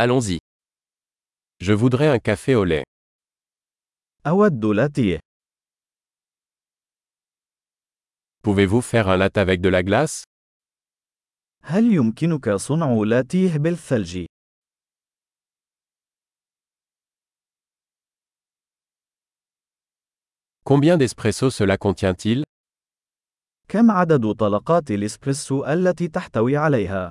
Allons-y. Je voudrais un café au lait. أود لاتيه. Pouvez-vous faire un latte avec de la glace هل يمكنك صنع لاتيه بالثلج؟ Combien d'espresso cela contient-il كم عدد طلقات الإسبريسو التي تحتوي عليها؟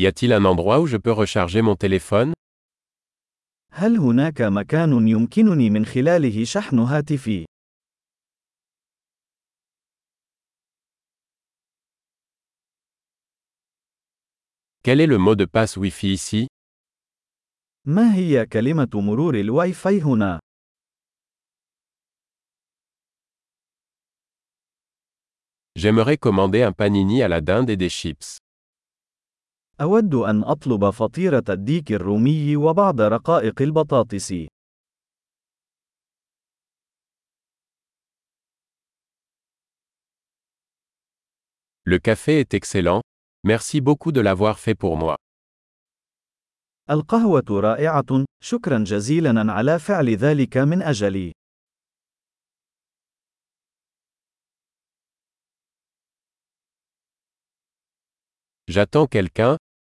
Y a-t-il un endroit où je peux recharger mon téléphone هل هناك مكان يمكنني من خلاله شحن هاتفي؟ Quel est le mot de passe Wi-Fi ici ما هي كلمة مرور الواي فاي هنا؟ J'aimerais commander un panini à la dinde et des chips. أود أن أطلب فطيرة الديك الرومي وبعض رقائق البطاطس. Le café est excellent. Merci beaucoup de l'avoir fait pour moi. القهوة رائعة، شكرا جزيلا على فعل ذلك من أجلي. J'attends quelqu'un,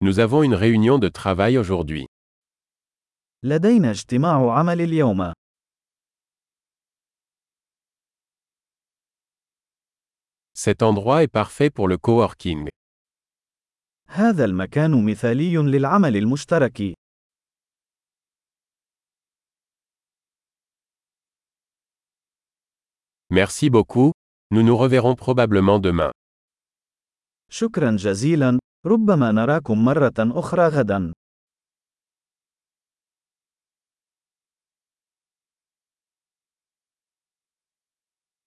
Nous avons une réunion de travail aujourd'hui. لدينا اجتماع عمل اليوم. Cet endroit est parfait pour le coworking. هذا المكان مثالي للعمل المشترك. Merci beaucoup, nous nous reverrons probablement demain. شكرا جزيلا، ربما نراكم مرة أخرى غدا.